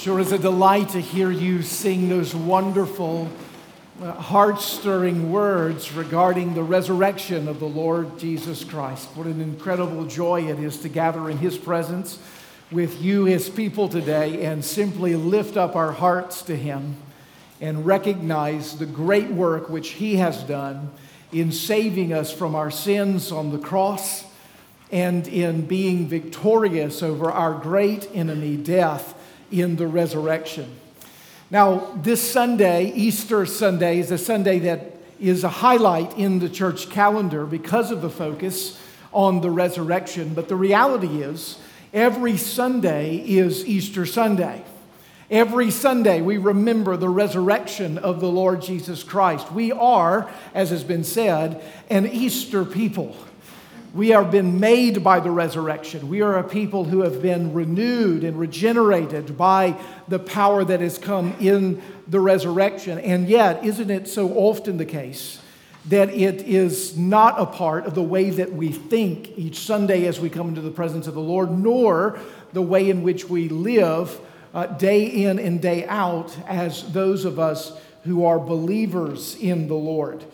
Sure is a delight to hear you sing those wonderful, uh, heart stirring words regarding the resurrection of the Lord Jesus Christ. What an incredible joy it is to gather in His presence with you, His people, today and simply lift up our hearts to Him and recognize the great work which He has done in saving us from our sins on the cross and in being victorious over our great enemy, death, in the resurrection. Now, this Sunday, Easter Sunday, is a Sunday that is a highlight in the church calendar because of the focus on the resurrection. But the reality is, every Sunday is Easter Sunday. Every Sunday, we remember the resurrection of the Lord Jesus Christ. We are, as has been said, an Easter people. We have been made by the resurrection. We are a people who have been renewed and regenerated by the power that has come in the resurrection. And yet, isn't it so often the case that it is not a part of the way that we think each Sunday as we come into the presence of the Lord, nor the way in which we live uh, day in and day out as those of us who are believers in the Lord?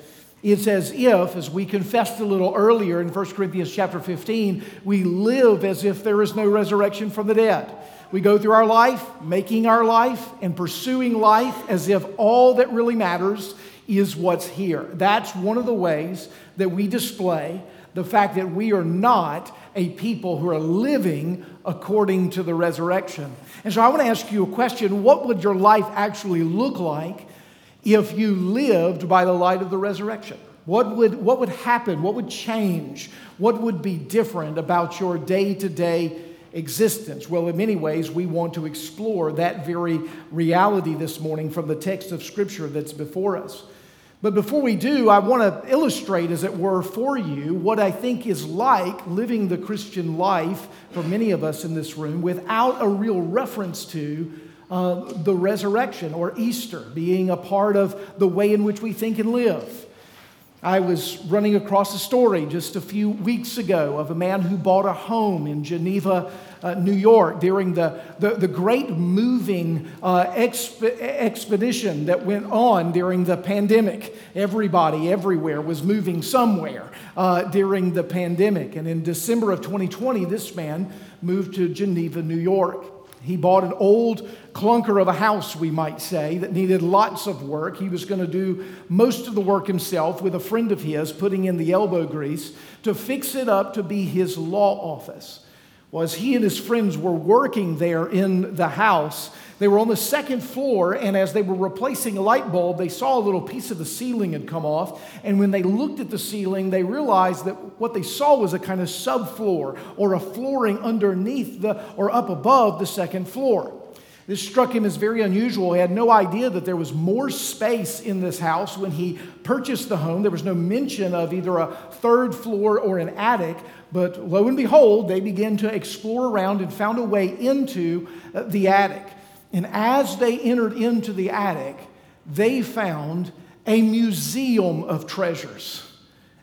It's as if, as we confessed a little earlier in 1 Corinthians chapter 15, we live as if there is no resurrection from the dead. We go through our life, making our life and pursuing life as if all that really matters is what's here. That's one of the ways that we display the fact that we are not a people who are living according to the resurrection. And so I want to ask you a question what would your life actually look like if you lived by the light of the resurrection? What would, what would happen? What would change? What would be different about your day to day existence? Well, in many ways, we want to explore that very reality this morning from the text of Scripture that's before us. But before we do, I want to illustrate, as it were, for you what I think is like living the Christian life for many of us in this room without a real reference to uh, the resurrection or Easter being a part of the way in which we think and live. I was running across a story just a few weeks ago of a man who bought a home in Geneva, uh, New York during the, the, the great moving uh, exp- expedition that went on during the pandemic. Everybody, everywhere, was moving somewhere uh, during the pandemic. And in December of 2020, this man moved to Geneva, New York. He bought an old clunker of a house, we might say, that needed lots of work. He was going to do most of the work himself with a friend of his, putting in the elbow grease to fix it up to be his law office. Well, as he and his friends were working there in the house, they were on the second floor, and as they were replacing a light bulb, they saw a little piece of the ceiling had come off. And when they looked at the ceiling, they realized that what they saw was a kind of subfloor or a flooring underneath the or up above the second floor. This struck him as very unusual. He had no idea that there was more space in this house when he purchased the home. There was no mention of either a third floor or an attic, but lo and behold, they began to explore around and found a way into uh, the attic. And as they entered into the attic, they found a museum of treasures.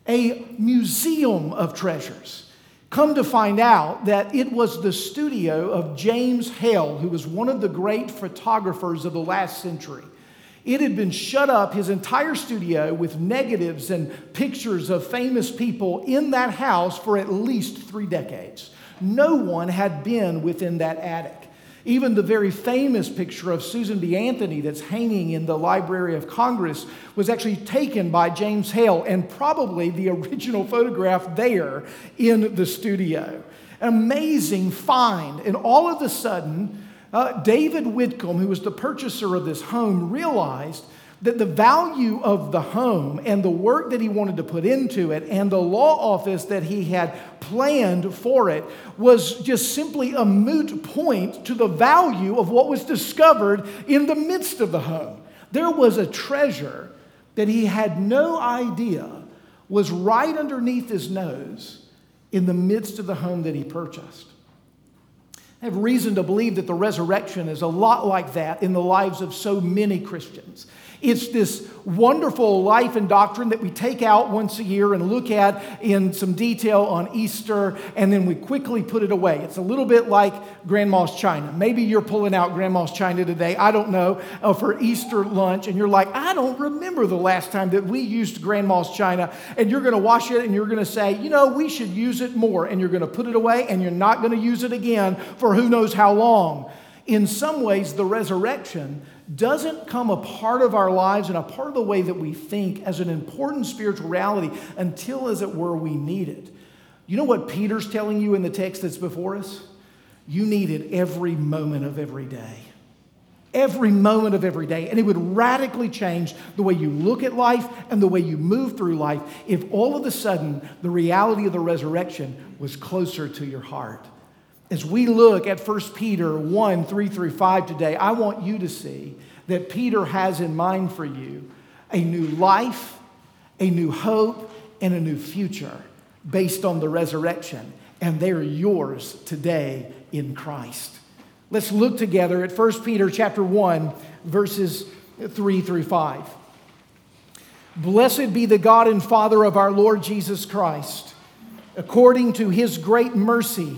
A museum of treasures. Come to find out that it was the studio of James Hale, who was one of the great photographers of the last century. It had been shut up, his entire studio, with negatives and pictures of famous people in that house for at least three decades. No one had been within that attic. Even the very famous picture of Susan B. Anthony that's hanging in the Library of Congress was actually taken by James Hale and probably the original photograph there in the studio. An amazing find. And all of a sudden, uh, David Whitcomb, who was the purchaser of this home, realized that the value of the home and the work that he wanted to put into it and the law office that he had planned for it was just simply a moot point to the value of what was discovered in the midst of the home. There was a treasure that he had no idea was right underneath his nose in the midst of the home that he purchased. I have reason to believe that the resurrection is a lot like that in the lives of so many Christians It's this wonderful life and doctrine that we take out once a year and look at in some detail on Easter, and then we quickly put it away. It's a little bit like Grandma's China. Maybe you're pulling out Grandma's China today, I don't know, uh, for Easter lunch, and you're like, I don't remember the last time that we used Grandma's China. And you're going to wash it and you're going to say, you know, we should use it more. And you're going to put it away and you're not going to use it again for who knows how long. In some ways, the resurrection doesn't come a part of our lives and a part of the way that we think as an important spiritual reality until, as it were, we need it. You know what Peter's telling you in the text that's before us? You need it every moment of every day. Every moment of every day. And it would radically change the way you look at life and the way you move through life if all of a sudden the reality of the resurrection was closer to your heart. As we look at 1 Peter 1 3 through 5 today, I want you to see that Peter has in mind for you a new life, a new hope, and a new future based on the resurrection. And they're yours today in Christ. Let's look together at 1 Peter chapter 1, verses 3 through 5. Blessed be the God and Father of our Lord Jesus Christ. According to his great mercy,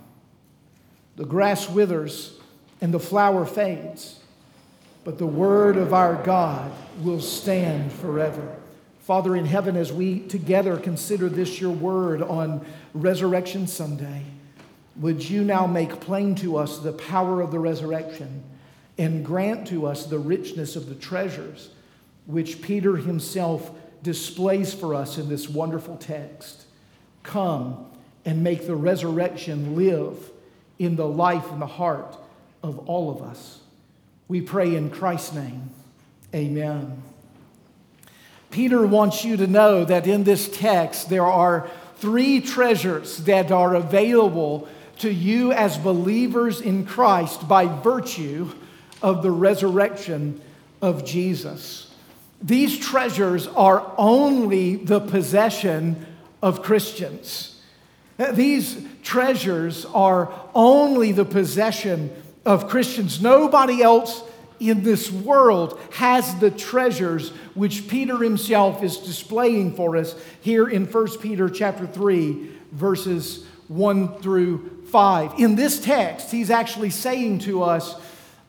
The grass withers and the flower fades, but the word of our God will stand forever. Father in heaven, as we together consider this your word on Resurrection Sunday, would you now make plain to us the power of the resurrection and grant to us the richness of the treasures which Peter himself displays for us in this wonderful text? Come and make the resurrection live in the life and the heart of all of us. We pray in Christ's name. Amen. Peter wants you to know that in this text there are three treasures that are available to you as believers in Christ by virtue of the resurrection of Jesus. These treasures are only the possession of Christians. These treasures are only the possession of Christians. Nobody else in this world has the treasures which Peter himself is displaying for us here in 1 Peter chapter 3 verses 1 through 5. In this text, he's actually saying to us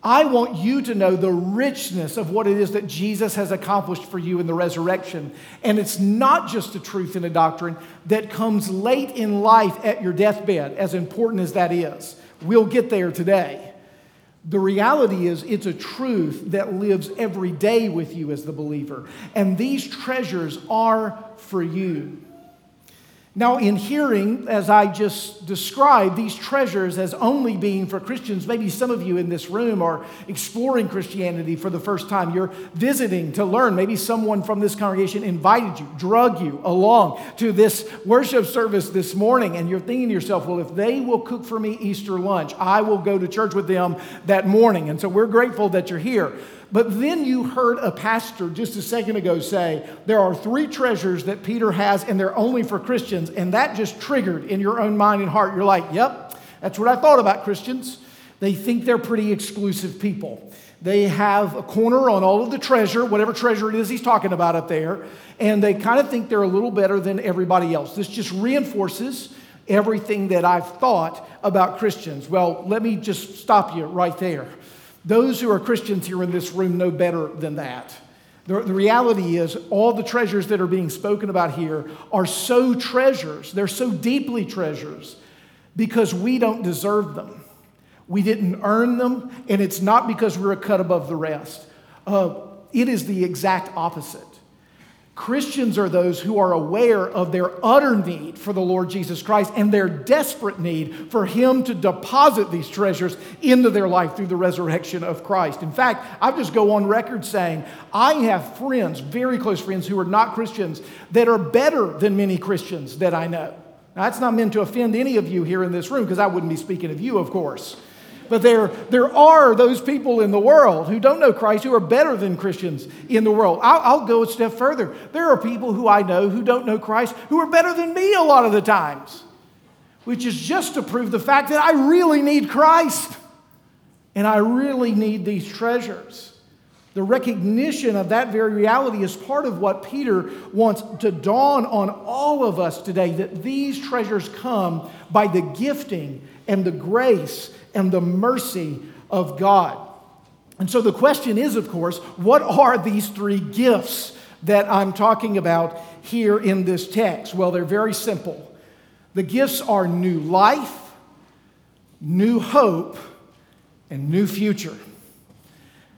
I want you to know the richness of what it is that Jesus has accomplished for you in the resurrection. And it's not just a truth and a doctrine that comes late in life at your deathbed, as important as that is. We'll get there today. The reality is, it's a truth that lives every day with you as the believer. And these treasures are for you. Now, in hearing, as I just described, these treasures as only being for Christians, maybe some of you in this room are exploring Christianity for the first time. You're visiting to learn. Maybe someone from this congregation invited you, drug you along to this worship service this morning, and you're thinking to yourself, well, if they will cook for me Easter lunch, I will go to church with them that morning. And so we're grateful that you're here. But then you heard a pastor just a second ago say, There are three treasures that Peter has, and they're only for Christians. And that just triggered in your own mind and heart. You're like, Yep, that's what I thought about Christians. They think they're pretty exclusive people. They have a corner on all of the treasure, whatever treasure it is he's talking about up there, and they kind of think they're a little better than everybody else. This just reinforces everything that I've thought about Christians. Well, let me just stop you right there. Those who are Christians here in this room know better than that. The, the, reality is, all the treasures that are being spoken about here are so treasures. They're so deeply treasures because we don't deserve them. We didn't earn them, and it's not because we're a cut above the rest. Uh, it is the exact opposite. Christians are those who are aware of their utter need for the Lord Jesus Christ and their desperate need for Him to deposit these treasures into their life through the resurrection of Christ. In fact, I just go on record saying I have friends, very close friends, who are not Christians that are better than many Christians that I know. Now, that's not meant to offend any of you here in this room because I wouldn't be speaking of you, of course. But there, there are those people in the world who don't know Christ who are better than Christians in the world. I'll, I'll go a step further. There are people who I know who don't know Christ who are better than me a lot of the times, which is just to prove the fact that I really need Christ and I really need these treasures. The recognition of that very reality is part of what Peter wants to dawn on all of us today that these treasures come by the gifting and the grace and the mercy of God. And so the question is, of course, what are these three gifts that I'm talking about here in this text? Well, they're very simple. The gifts are new life, new hope, and new future.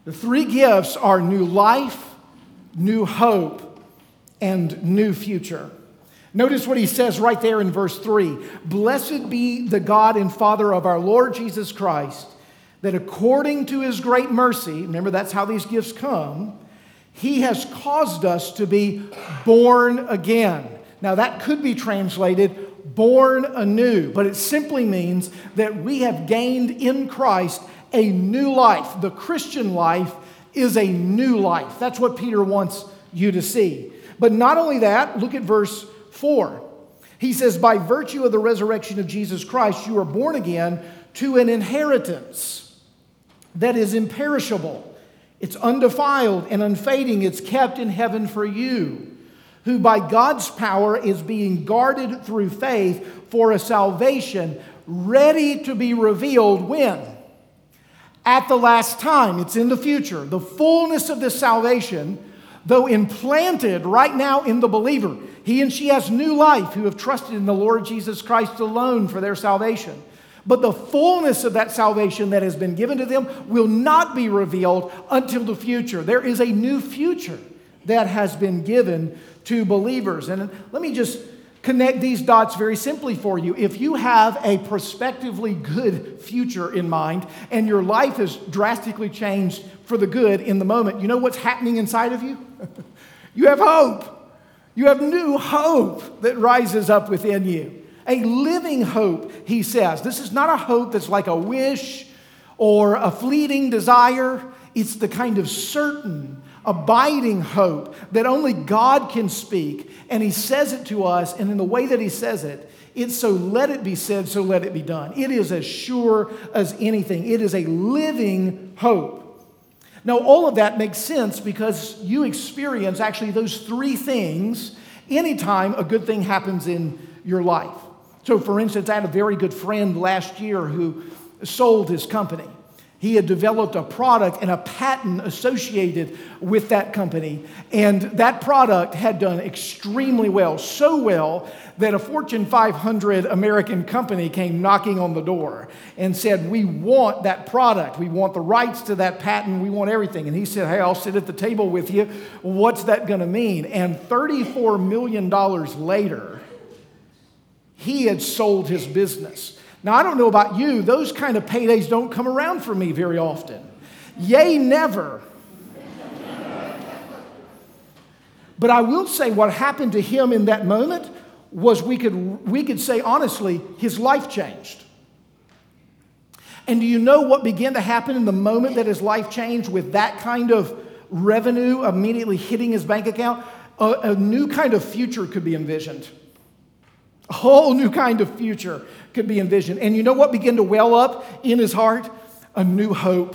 The three gifts are new life, new hope, and new future. Notice what he says right there in verse 3 Blessed be the God and Father of our Lord Jesus Christ, that according to his great mercy, remember that's how these gifts come, he has caused us to be born again. Now, that could be translated born anew, but it simply means that we have gained in Christ a new life. The Christian life is a new life. That's what Peter wants you to see. But not only that, look at verse 4. He says, By virtue of the resurrection of Jesus Christ, you are born again to an inheritance that is imperishable. It's undefiled and unfading. It's kept in heaven for you, who by God's power is being guarded through faith for a salvation ready to be revealed when? At the last time. It's in the future. The fullness of this salvation, though implanted right now in the believer, he and she has new life who have trusted in the Lord Jesus Christ alone for their salvation. But the fullness of that salvation that has been given to them will not be revealed until the future. There is a new future that has been given to believers. And let me just connect these dots very simply for you. If you have a prospectively good future in mind and your life has drastically changed for the good in the moment, you know what's happening inside of you? you have hope. You have new hope that rises up within you. A living hope, he says. This is not a hope that's like a wish or a fleeting desire. It's the kind of certain, abiding hope that only God can speak. And he says it to us, and in the way that he says it, it's so let it be said, so let it be done. It is as sure as anything. It is a living hope. Now, all of that makes sense because you experience actually those three things anytime a good thing happens in your life. So, for instance, I had a very good friend last year who sold his company. He had developed a product and a patent associated with that company. And that product had done extremely well, so well that a Fortune 500 American company came knocking on the door and said, We want that product. We want the rights to that patent. We want everything. And he said, Hey, I'll sit at the table with you. What's that going to mean? And $34 million later, he had sold his business. Now, I don't know about you, those kind of paydays don't come around for me very often. Yay, never. but I will say what happened to him in that moment was we could, we could say honestly, his life changed. And do you know what began to happen in the moment that his life changed with that kind of revenue immediately hitting his bank account? A, a new kind of future could be envisioned. A whole new kind of future could be envisioned. And you know what began to well up in his heart? A new hope.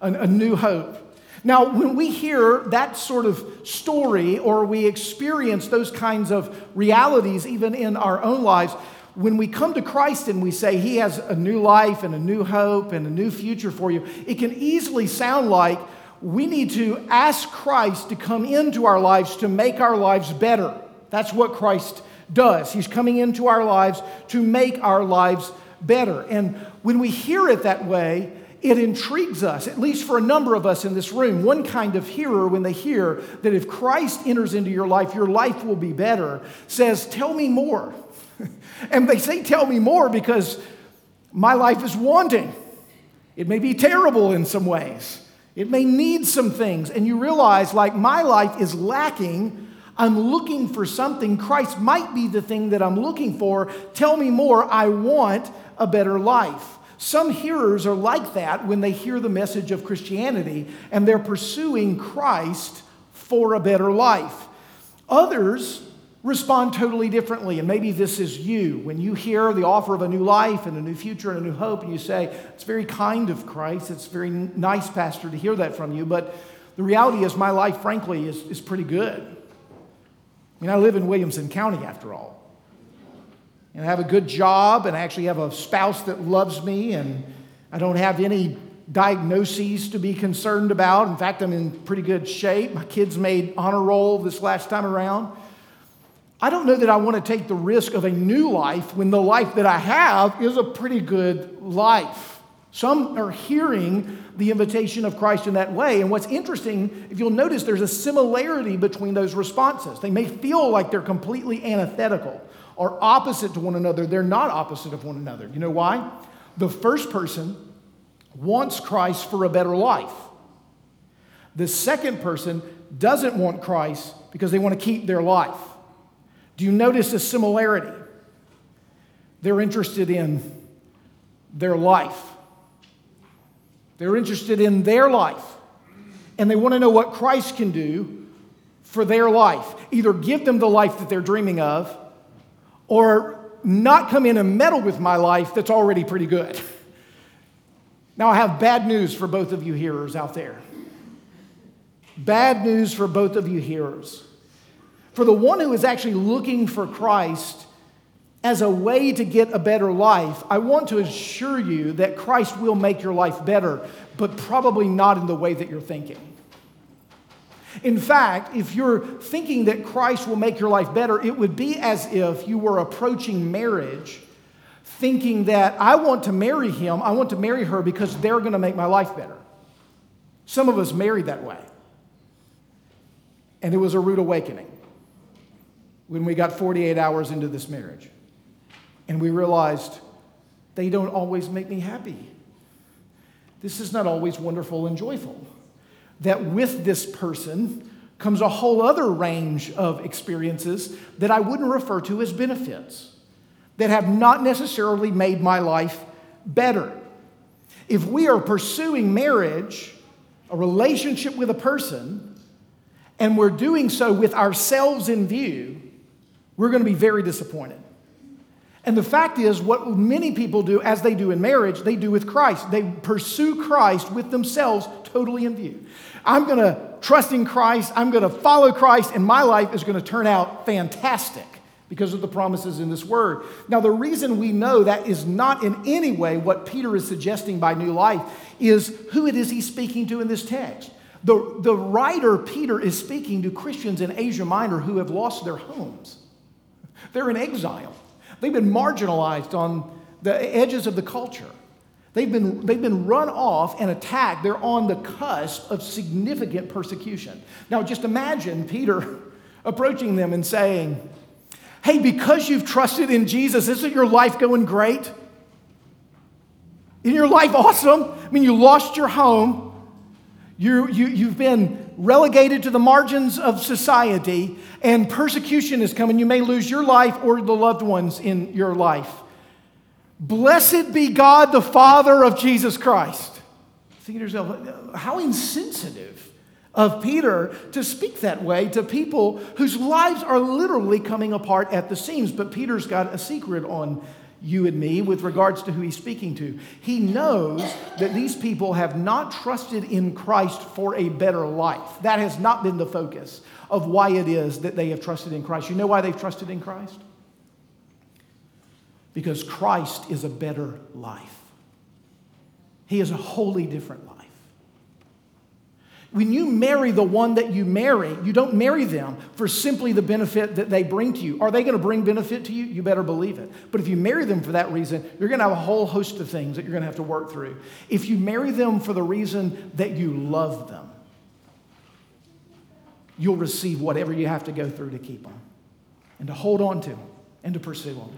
A, a new hope. Now, when we hear that sort of story or we experience those kinds of realities, even in our own lives, when we come to Christ and we say He has a new life and a new hope and a new future for you, it can easily sound like we need to ask Christ to come into our lives to make our lives better. That's what Christ does. He's coming into our lives to make our lives better. And when we hear it that way, it intrigues us, at least for a number of us in this room, one kind of hearer, when they hear that if Christ enters into your life, your life will be better, says, Tell me more. and they say, Tell me more because my life is wanting. It may be terrible in some ways. It may need some things. And you realize, like, my life is lacking. I'm looking for something. Christ might be the thing that I'm looking for. Tell me more. I want a better life. Some hearers are like that when they hear the message of Christianity and they're pursuing Christ for a better life. Others respond totally differently. And maybe this is you. When you hear the offer of a new life and a new future and a new hope, and you say, It's very kind of Christ. It's very nice, Pastor, to hear that from you. But the reality is, my life, frankly, is, is pretty good. Mean, I live in Williamson County, after all. And I have a good job, and I actually have a spouse that loves me, and I don't have any diagnoses to be concerned about. In fact, I'm in pretty good shape. My kids made honor roll this last time around. I don't know that I want to take the risk of a new life when the life that I have is a pretty good life. Some are hearing the invitation of Christ in that way. And what's interesting, if you'll notice, there's a similarity between those responses. They may feel like they're completely antithetical or opposite to one another. They're not opposite of one another. You know why? The first person wants Christ for a better life. The second person doesn't want Christ because they want to keep their life. Do you notice a similarity? They're interested in their life. They're interested in their life. And they want to know what Christ can do for their life. Either give them the life that they're dreaming of, or not come in and meddle with my life that's already pretty good. Now, I have bad news for both of you hearers out there. Bad news for both of you hearers. For the one who is actually looking for Christ as a way to get a better life, I want to assure you that Christ will make your life better, but probably not in the way that you're thinking. In fact, if you're thinking that Christ will make your life better, it would be as if you were approaching marriage thinking that I want to marry him, I want to marry her because they're going to make my life better. Some of us married that way. And it was a rude awakening when we got 48 hours into this marriage. And we realized they don't always make me happy. This is not always wonderful and joyful. That with this person comes a whole other range of experiences that I wouldn't refer to as benefits, that have not necessarily made my life better. If we are pursuing marriage, a relationship with a person, and we're doing so with ourselves in view, we're going to be very disappointed. And the fact is, what many people do, as they do in marriage, they do with Christ. They pursue Christ with themselves totally in view. I'm going to trust in Christ, I'm going to follow Christ, and my life is going to turn out fantastic because of the promises in this word. Now, the reason we know that is not in any way what Peter is suggesting by new life is who it is he's speaking to in this text. The, the writer, Peter, is speaking to Christians in Asia Minor who have lost their homes. They're in exile. They've been marginalized on the edges of the culture. They've been, they've been run off and attacked. They're on the cusp of significant persecution. Now, just imagine Peter approaching them and saying, Hey, because you've trusted in Jesus, isn't your life going great? Isn't your life awesome? I mean, you lost your home, you, you, you've been relegated to the margins of society, and persecution is coming. You may lose your life or the loved ones in your life. Blessed be God, the Father of Jesus Christ. Think to yourself, how insensitive of Peter to speak that way to people whose lives are literally coming apart at the seams. But Peter's got a secret on you and me with regards to who he's speaking to. He knows that these people have not trusted in Christ for a better life. That has not been the focus of why it is that they have trusted in Christ. You know why they've trusted in Christ? Because Christ is a better life. He is a wholly different life. When you marry the one that you marry, you don't marry them for simply the benefit that they bring to you. Are they going to bring benefit to you? You better believe it. But if you marry them for that reason, you're going to have a whole host of things that you're going to have to work through. If you marry them for the reason that you love them, you'll receive whatever you have to go through to keep them and to hold on to them and to pursue them.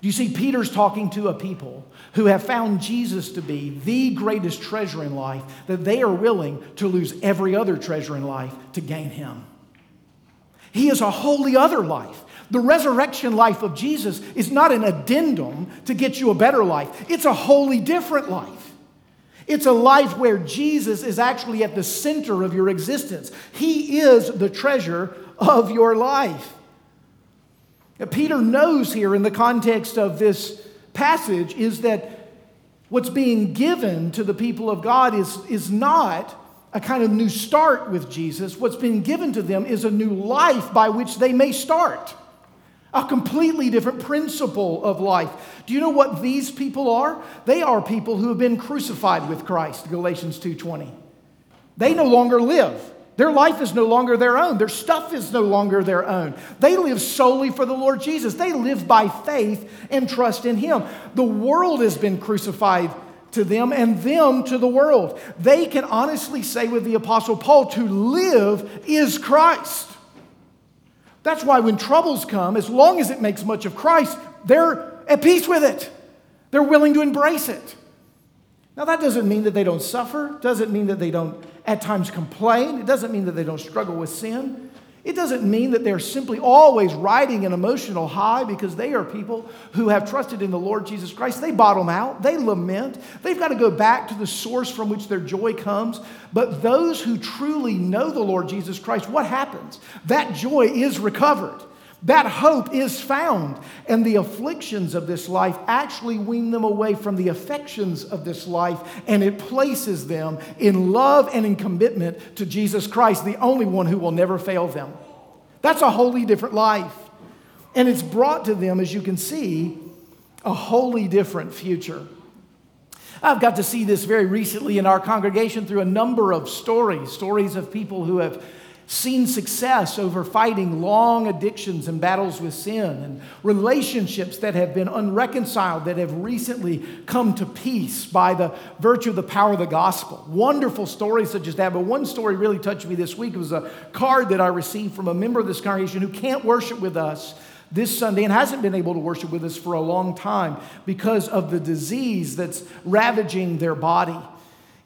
Do you see, Peter's talking to a people who have found Jesus to be the greatest treasure in life, that they are willing to lose every other treasure in life to gain him. He is a wholly other life. The resurrection life of Jesus is not an addendum to get you a better life, it's a wholly different life. It's a life where Jesus is actually at the center of your existence. He is the treasure of your life. Peter knows here in the context of this passage is that what's being given to the people of God is, is not a kind of new start with Jesus. What's being given to them is a new life by which they may start. A completely different principle of life. Do you know what these people are? They are people who have been crucified with Christ, Galatians 2:20. They no longer live. Their life is no longer their own. Their stuff is no longer their own. They live solely for the Lord Jesus. They live by faith and trust in Him. The world has been crucified to them and them to the world. They can honestly say with the Apostle Paul, to live is Christ. That's why when troubles come, as long as it makes much of Christ, they're at peace with it. They're willing to embrace it. Now, that doesn't mean that they don't suffer, doesn't mean that they don't at times complain, it doesn't mean that they don't struggle with sin. It doesn't mean that they're simply always riding an emotional high because they are people who have trusted in the Lord Jesus Christ. They bottom out, they lament, they've got to go back to the source from which their joy comes. But those who truly know the Lord Jesus Christ, what happens? That joy is recovered. That hope is found, and the afflictions of this life actually wean them away from the affections of this life, and it places them in love and in commitment to Jesus Christ, the only one who will never fail them. That's a wholly different life. And it's brought to them, as you can see, a wholly different future. I've got to see this very recently in our congregation through a number of stories, stories of people who have seen success over fighting long addictions and battles with sin, and relationships that have been unreconciled that have recently come to peace by the virtue of the power of the gospel. Wonderful stories such as that. But one story really touched me this week. It was a card that I received from a member of this congregation who can't worship with us this Sunday and hasn't been able to worship with us for a long time because of the disease that's ravaging their body.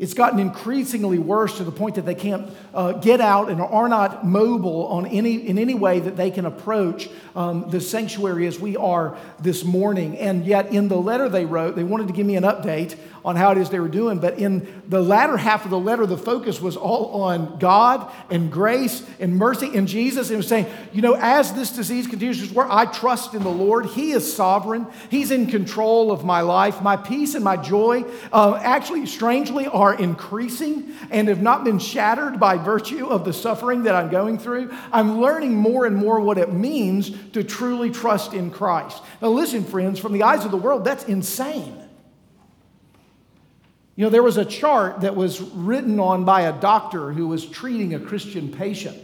It's gotten increasingly worse to the point that they can't uh, get out and are not mobile on any, in any way that they can approach um, the sanctuary as we are this morning. And yet, in the letter they wrote, they wanted to give me an update on how it is they were doing. But in the latter half of the letter, the focus was all on God and grace and mercy and Jesus. And it was saying, you know, as this disease continues to work, I trust in the Lord. He is sovereign, He's in control of my life. My peace and my joy uh, actually, strangely, are increasing and have not been shattered by virtue of the suffering that I'm going through. I'm learning more and more what it means to truly trust in Christ. Now, listen, friends, from the eyes of the world, that's insane. You know, there was a chart that was written on by a doctor who was treating a Christian patient.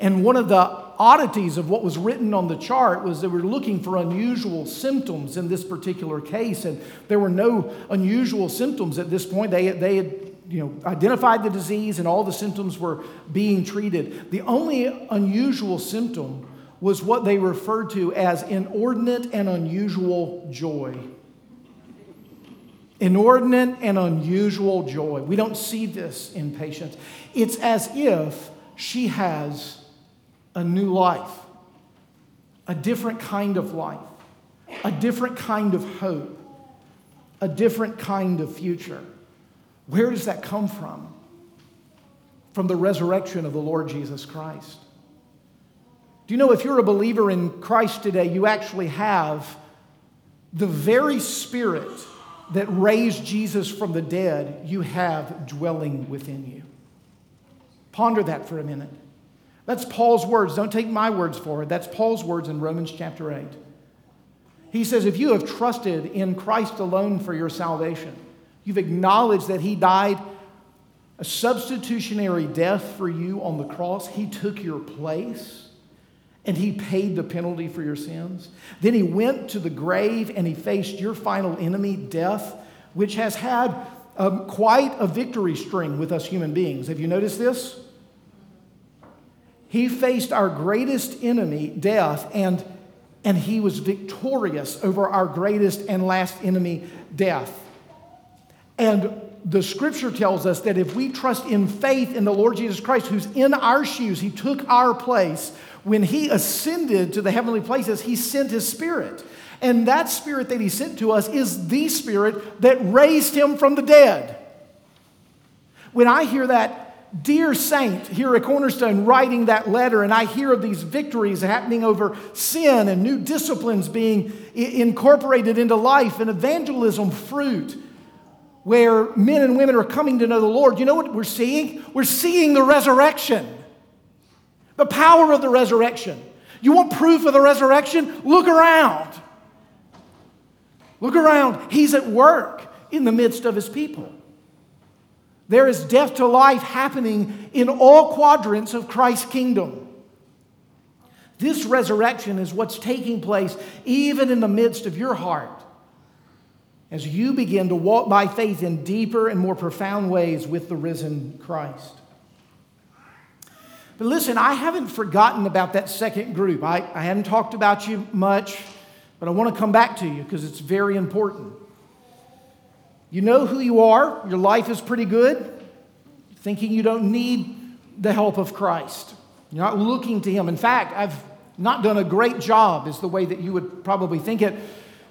And one of the oddities of what was written on the chart was they were looking for unusual symptoms in this particular case. And there were no unusual symptoms at this point. They, they had you know, identified the disease and all the symptoms were being treated. The only unusual symptom was what they referred to as inordinate and unusual joy inordinate and unusual joy. We don't see this in patients. It's as if she has a new life, a different kind of life, a different kind of hope, a different kind of future. Where does that come from? From the resurrection of the Lord Jesus Christ. Do you know if you're a believer in Christ today, you actually have the very Spirit that raised Jesus from the dead, you have dwelling within you. Ponder that for a minute. That's Paul's words. Don't take my words for it. That's Paul's words in Romans chapter 8. He says, If you have trusted in Christ alone for your salvation, you've acknowledged that He died a substitutionary death for you on the cross. He took your place and he paid the penalty for your sins. Then he went to the grave and he faced your final enemy, death, which has had um, quite a victory string with us human beings. Have you noticed this? He faced our greatest enemy, death, and, and he was victorious over our greatest and last enemy, death. And the scripture tells us that if we trust in faith in the Lord Jesus Christ, who's in our shoes, he took our place. When he ascended to the heavenly places, he sent his spirit. And that spirit that he sent to us is the spirit that raised him from the dead. When I hear that dear saint here at Cornerstone writing that letter, and I hear of these victories happening over sin and new disciplines being incorporated into life and evangelism fruit where men and women are coming to know the Lord, you know what we're seeing? We're seeing the resurrection, the power of the resurrection. You want proof of the resurrection? Look around. Look around. He's at work in the midst of his people. There is death to life happening in all quadrants of Christ's kingdom. This resurrection is what's taking place even in the midst of your heart as you begin to walk by faith in deeper and more profound ways with the risen Christ. But listen, I haven't forgotten about that second group. I, I haven't talked about you much, but I want to come back to you because it's very important. You know who you are, your life is pretty good, thinking you don't need the help of Christ. You're not looking to Him. In fact, I've not done a great job, is the way that you would probably think it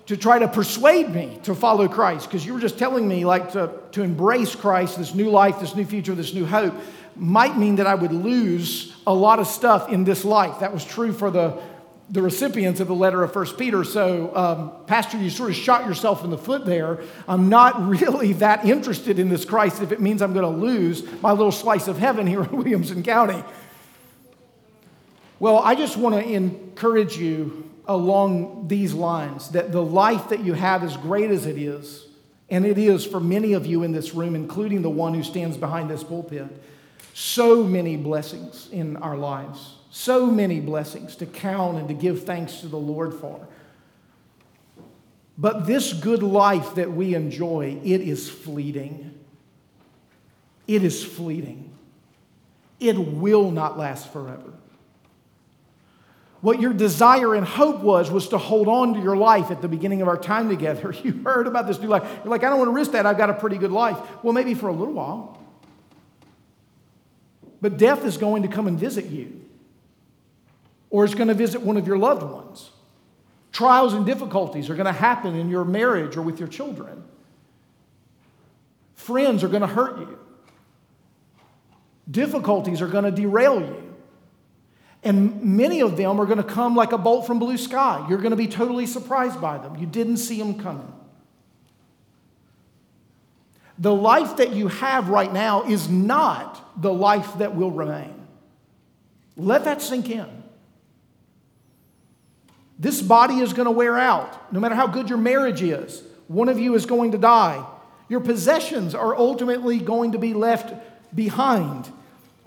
to try to persuade me to follow Christ because you were just telling me like to, to embrace Christ, this new life, this new future, this new hope might mean that I would lose a lot of stuff in this life. That was true for the, the recipients of the letter of First Peter. So, um, Pastor, you sort of shot yourself in the foot there. I'm not really that interested in this Christ if it means I'm going to lose my little slice of heaven here in Williamson County. Well, I just want to encourage you along these lines that the life that you have, as great as it is, and it is for many of you in this room, including the one who stands behind this pulpit, so many blessings in our lives, so many blessings to count and to give thanks to the Lord for. But this good life that we enjoy, it is fleeting. It is fleeting. It will not last forever. What your desire and hope was, was to hold on to your life at the beginning of our time together. You heard about this new life. You're like, I don't want to risk that. I've got a pretty good life. Well, maybe for a little while. But death is going to come and visit you, or it's going to visit one of your loved ones. Trials and difficulties are going to happen in your marriage or with your children. Friends are going to hurt you. Difficulties are going to derail you. And many of them are going to come like a bolt from blue sky. You're going to be totally surprised by them. You didn't see them coming. The life that you have right now is not the life that will remain. Let that sink in. This body is going to wear out. No matter how good your marriage is, one of you is going to die. Your possessions are ultimately going to be left behind.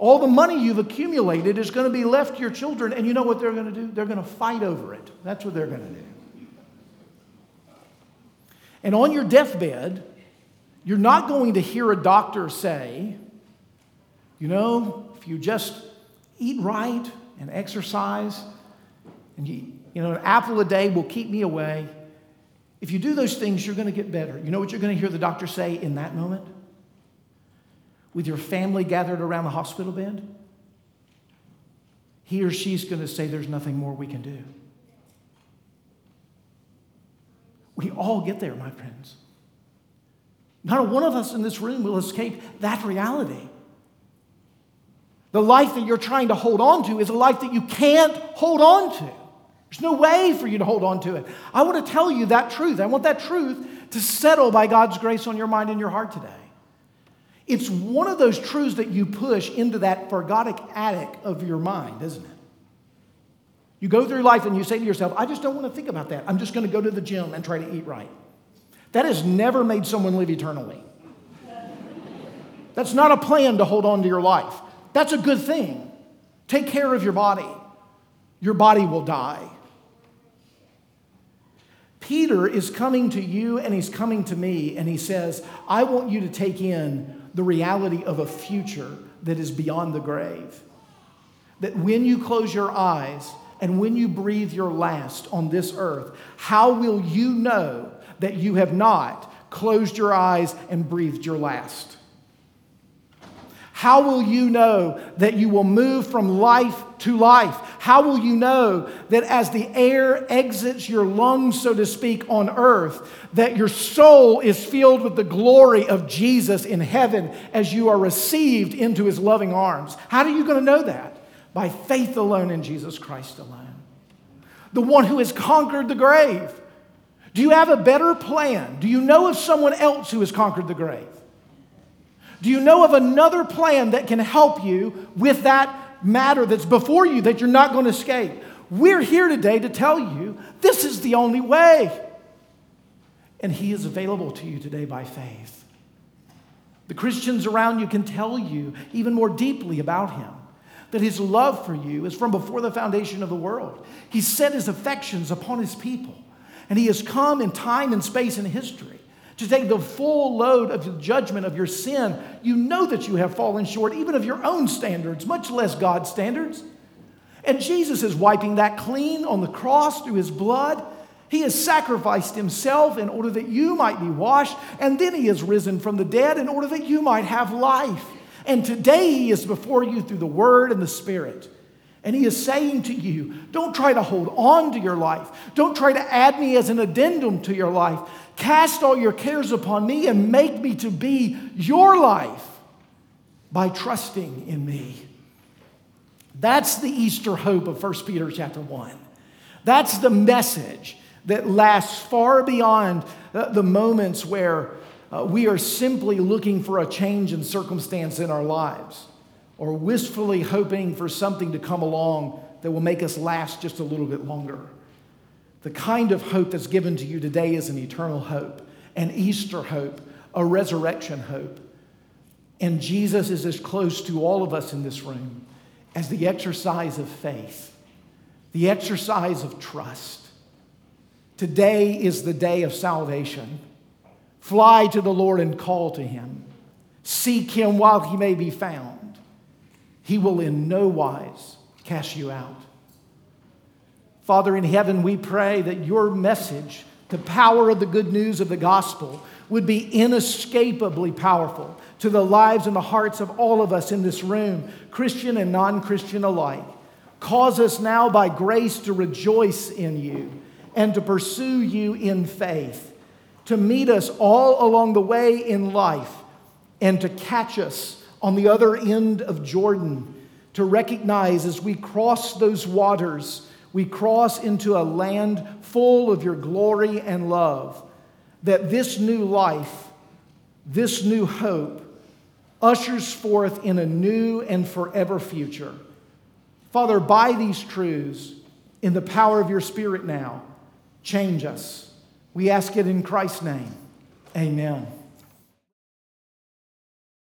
All the money you've accumulated is going to be left to your children, and you know what they're going to do? They're going to fight over it. That's what they're going to do. And on your deathbed, you're not going to hear a doctor say, you know, if you just eat right and exercise, and you, you know, an apple a day will keep me away. If you do those things, you're going to get better. You know what you're going to hear the doctor say in that moment? With your family gathered around the hospital bed, he or she's going to say, There's nothing more we can do. We all get there, my friends. Not one of us in this room will escape that reality. The life that you're trying to hold on to is a life that you can't hold on to. There's no way for you to hold on to it. I want to tell you that truth. I want that truth to settle by God's grace on your mind and your heart today. It's one of those truths that you push into that forgotic attic of your mind, isn't it? You go through life and you say to yourself, I just don't want to think about that. I'm just going to go to the gym and try to eat right. That has never made someone live eternally. That's not a plan to hold on to your life. That's a good thing. Take care of your body. Your body will die. Peter is coming to you and he's coming to me and he says, I want you to take in the reality of a future that is beyond the grave. That when you close your eyes and when you breathe your last on this earth, how will you know that you have not closed your eyes and breathed your last? How will you know that you will move from life to life? How will you know that as the air exits your lungs, so to speak, on earth, that your soul is filled with the glory of Jesus in heaven as you are received into his loving arms? How are you going to know that? By faith alone in Jesus Christ alone. The one who has conquered the grave. Do you have a better plan? Do you know of someone else who has conquered the grave? Do you know of another plan that can help you with that matter that's before you that you're not going to escape? We're here today to tell you this is the only way. And He is available to you today by faith. The Christians around you can tell you even more deeply about Him that His love for you is from before the foundation of the world. He set His affections upon His people, and He has come in time and space and history to take the full load of the judgment of your sin, you know that you have fallen short even of your own standards, much less God's standards. And Jesus is wiping that clean on the cross through his blood. He has sacrificed himself in order that you might be washed, and then he has risen from the dead in order that you might have life. And today he is before you through the word and the spirit. And he is saying to you, don't try to hold on to your life. Don't try to add me as an addendum to your life. Cast all your cares upon me and make me to be your life by trusting in me. That's the Easter hope of 1 Peter chapter 1. That's the message that lasts far beyond the moments where uh, we are simply looking for a change in circumstance in our lives or wistfully hoping for something to come along that will make us last just a little bit longer. The kind of hope that's given to you today is an eternal hope, an Easter hope, a resurrection hope. And Jesus is as close to all of us in this room as the exercise of faith, the exercise of trust. Today is the day of salvation. Fly to the Lord and call to him. Seek him while he may be found. He will in no wise cast you out. Father in heaven, we pray that your message, the power of the good news of the gospel, would be inescapably powerful to the lives and the hearts of all of us in this room, Christian and non Christian alike. Cause us now by grace to rejoice in you and to pursue you in faith, to meet us all along the way in life, and to catch us on the other end of Jordan to recognize as we cross those waters, we cross into a land full of your glory and love, that this new life, this new hope, ushers forth in a new and forever future. Father, by these truths, in the power of your Spirit now, change us. We ask it in Christ's name. Amen.